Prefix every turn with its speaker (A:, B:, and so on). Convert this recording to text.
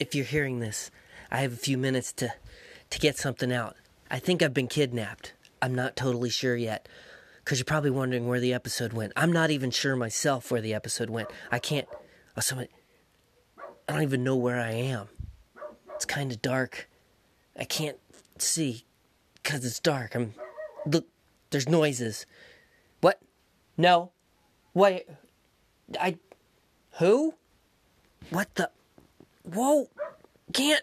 A: if you're hearing this, I have a few minutes to to get something out. I think I've been kidnapped. I'm not totally sure yet. Because you're probably wondering where the episode went. I'm not even sure myself where the episode went. I can't. Oh, so I don't even know where I am. It's kind of dark. I can't see because it's dark. I'm. Look, there's noises. What? No. Wait. I. Who? What the? Whoa. Can't.